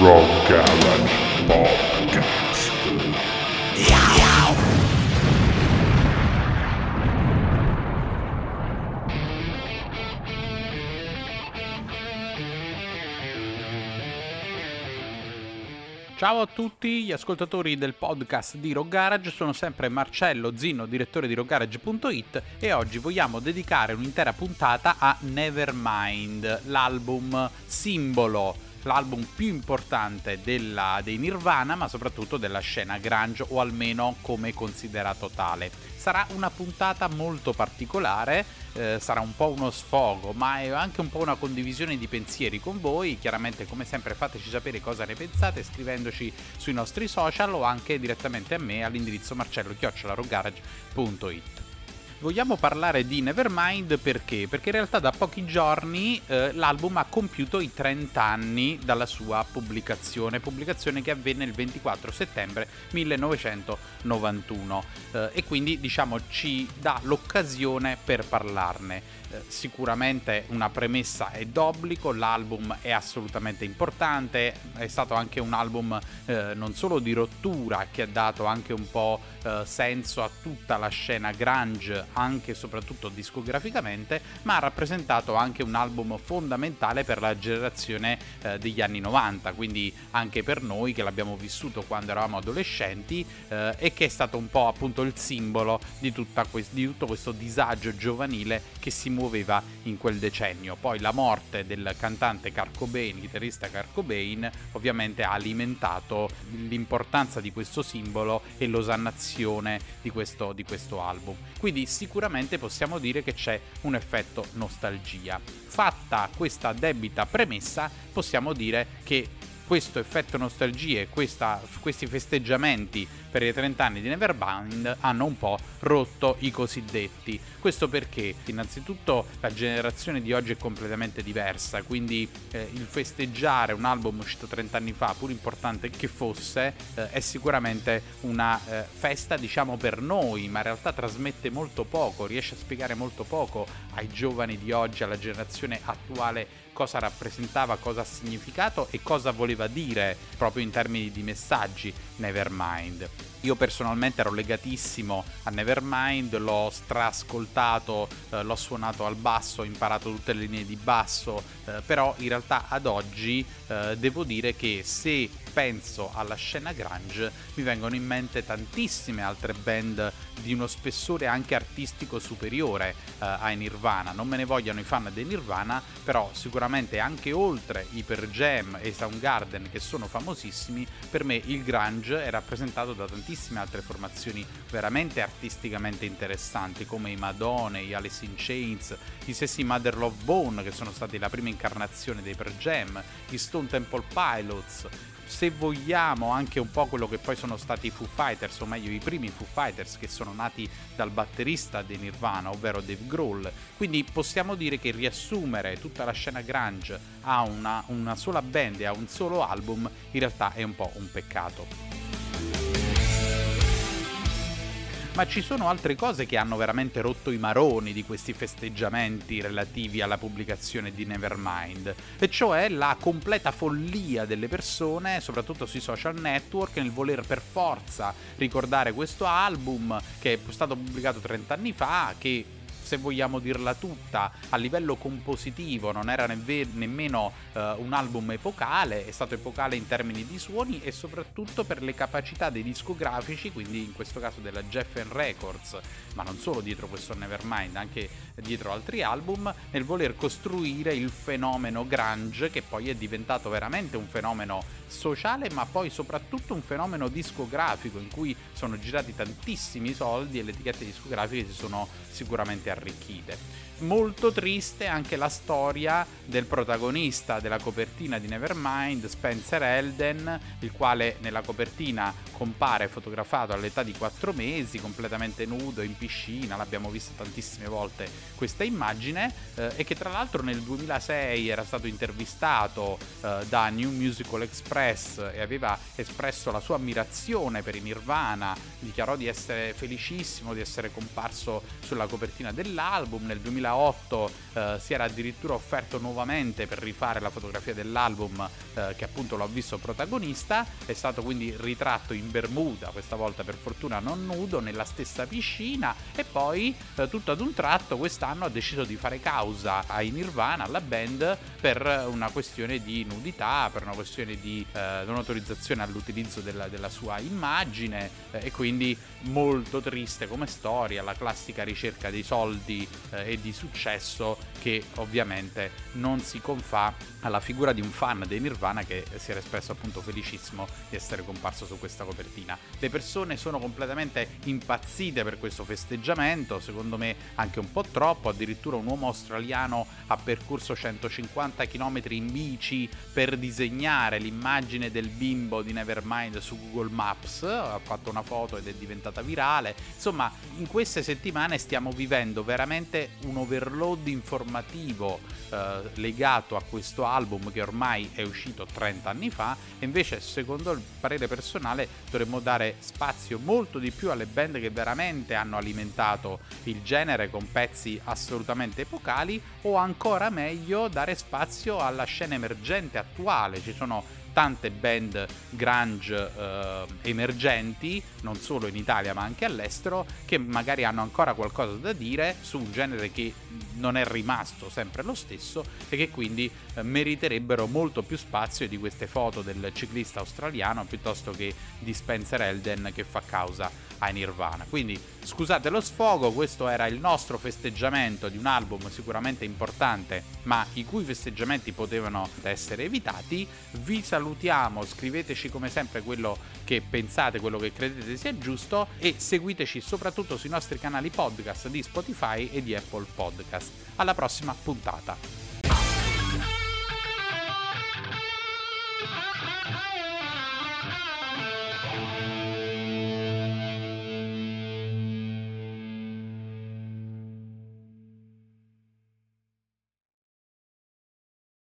Rock Garage Podcast. Ciao a tutti gli ascoltatori del podcast di Rock Garage, sono sempre Marcello Zinno, direttore di rockgarage.it e oggi vogliamo dedicare un'intera puntata a Nevermind, l'album simbolo l'album più importante della, dei Nirvana, ma soprattutto della scena grunge, o almeno come considerato tale. Sarà una puntata molto particolare, eh, sarà un po' uno sfogo, ma è anche un po' una condivisione di pensieri con voi. Chiaramente, come sempre, fateci sapere cosa ne pensate scrivendoci sui nostri social o anche direttamente a me all'indirizzo marcello-garage.it. Vogliamo parlare di Nevermind perché? Perché in realtà da pochi giorni eh, l'album ha compiuto i 30 anni dalla sua pubblicazione, pubblicazione che avvenne il 24 settembre 1991 eh, e quindi diciamo ci dà l'occasione per parlarne. Eh, sicuramente una premessa è d'obbligo, l'album è assolutamente importante, è stato anche un album eh, non solo di rottura che ha dato anche un po' eh, senso a tutta la scena grunge, anche e soprattutto discograficamente, ma ha rappresentato anche un album fondamentale per la generazione eh, degli anni 90, quindi anche per noi che l'abbiamo vissuto quando eravamo adolescenti eh, e che è stato un po' appunto il simbolo di, que- di tutto questo disagio giovanile che si muove muoveva in quel decennio. Poi la morte del cantante Kurt Cobain, chitarrista Kurt Cobain, ovviamente ha alimentato l'importanza di questo simbolo e l'osannazione di questo, di questo album. Quindi sicuramente possiamo dire che c'è un effetto nostalgia. Fatta questa debita premessa, possiamo dire che questo effetto nostalgia e questa, questi festeggiamenti per i 30 anni di Nevermind hanno un po' rotto i cosiddetti. Questo perché innanzitutto la generazione di oggi è completamente diversa, quindi eh, il festeggiare un album uscito 30 anni fa, pur importante che fosse, eh, è sicuramente una eh, festa diciamo per noi, ma in realtà trasmette molto poco, riesce a spiegare molto poco ai giovani di oggi, alla generazione attuale cosa rappresentava, cosa ha significato e cosa voleva dire proprio in termini di messaggi Nevermind. Io personalmente ero legatissimo a Nevermind, l'ho strascoltato, eh, l'ho suonato al basso, ho imparato tutte le linee di basso, eh, però in realtà ad oggi eh, devo dire che se penso alla scena grunge mi vengono in mente tantissime altre band di uno spessore anche artistico superiore eh, ai Nirvana. Non me ne vogliano i fan dei Nirvana, però sicuramente anche oltre i Per Jam e Soundgarden che sono famosissimi, per me il grunge è rappresentato da tantissime altre formazioni veramente artisticamente interessanti come i Madone, gli Alice in Chains, i stessi Mother Love Bone che sono stati la prima incarnazione dei Per Jam, gli Stone Temple Pilots, se vogliamo anche un po' quello che poi sono stati i Foo Fighters, o meglio i primi Foo Fighters che sono nati dal batterista di Nirvana, ovvero Dave Grohl. Quindi possiamo dire che riassumere tutta la scena grunge a una, una sola band e a un solo album in realtà è un po' un peccato. Ma ci sono altre cose che hanno veramente rotto i maroni di questi festeggiamenti relativi alla pubblicazione di Nevermind, e cioè la completa follia delle persone, soprattutto sui social network, nel voler per forza ricordare questo album che è stato pubblicato 30 anni fa, che se vogliamo dirla tutta, a livello compositivo non era nev- nemmeno uh, un album epocale, è stato epocale in termini di suoni e soprattutto per le capacità dei discografici, quindi in questo caso della Geffen Records, ma non solo dietro questo Nevermind, anche dietro altri album, nel voler costruire il fenomeno grunge che poi è diventato veramente un fenomeno sociale, ma poi soprattutto un fenomeno discografico in cui sono girati tantissimi soldi e le etichette discografiche si sono sicuramente arricchite. Molto triste anche la storia del protagonista della copertina di Nevermind, Spencer Elden, il quale nella copertina compare fotografato all'età di 4 mesi, completamente nudo in piscina, l'abbiamo visto tantissime volte questa immagine, eh, e che tra l'altro nel 2006 era stato intervistato eh, da New Musical Express e aveva espresso la sua ammirazione per i Nirvana, dichiarò di essere felicissimo di essere comparso sulla copertina del dell'album. Nel 2008 eh, si era addirittura offerto nuovamente per rifare la fotografia dell'album eh, che appunto l'ho visto protagonista. È stato quindi ritratto in Bermuda, questa volta per fortuna non nudo, nella stessa piscina e poi eh, tutto ad un tratto quest'anno ha deciso di fare causa ai Nirvana, alla band, per una questione di nudità, per una questione di eh, non autorizzazione all'utilizzo della, della sua immagine eh, e quindi molto triste come storia, la classica ricerca dei soldi eh, e di successo che ovviamente non si confà alla figura di un fan dei Nirvana che si era espresso appunto felicissimo di essere comparso su questa copertina. Le persone sono completamente impazzite per questo festeggiamento, secondo me anche un po' troppo, addirittura un uomo australiano ha percorso 150 km in bici per disegnare l'immagine del bimbo di Nevermind su Google Maps, ha fatto una foto ed è diventata virale. Insomma, in queste settimane stiamo vivendo veramente un overload informativo eh, legato a questo album che ormai è uscito 30 anni fa e invece secondo il parere personale dovremmo dare spazio molto di più alle band che veramente hanno alimentato il genere con pezzi assolutamente epocali o ancora meglio dare spazio alla scena emergente attuale. Ci sono tante band grunge eh, emergenti, non solo in Italia ma anche all'estero, che magari hanno ancora qualcosa da dire su un genere che non è rimasto sempre lo stesso e che quindi eh, meriterebbero molto più spazio di queste foto del ciclista australiano piuttosto che di Spencer Elden che fa causa ai Nirvana. Quindi scusate lo sfogo, questo era il nostro festeggiamento di un album sicuramente importante, ma i cui festeggiamenti potevano essere evitati. Vi salutiamo, scriveteci come sempre quello che pensate, quello che credete sia giusto e seguiteci soprattutto sui nostri canali podcast di Spotify e di Apple Podcast. Alla prossima puntata.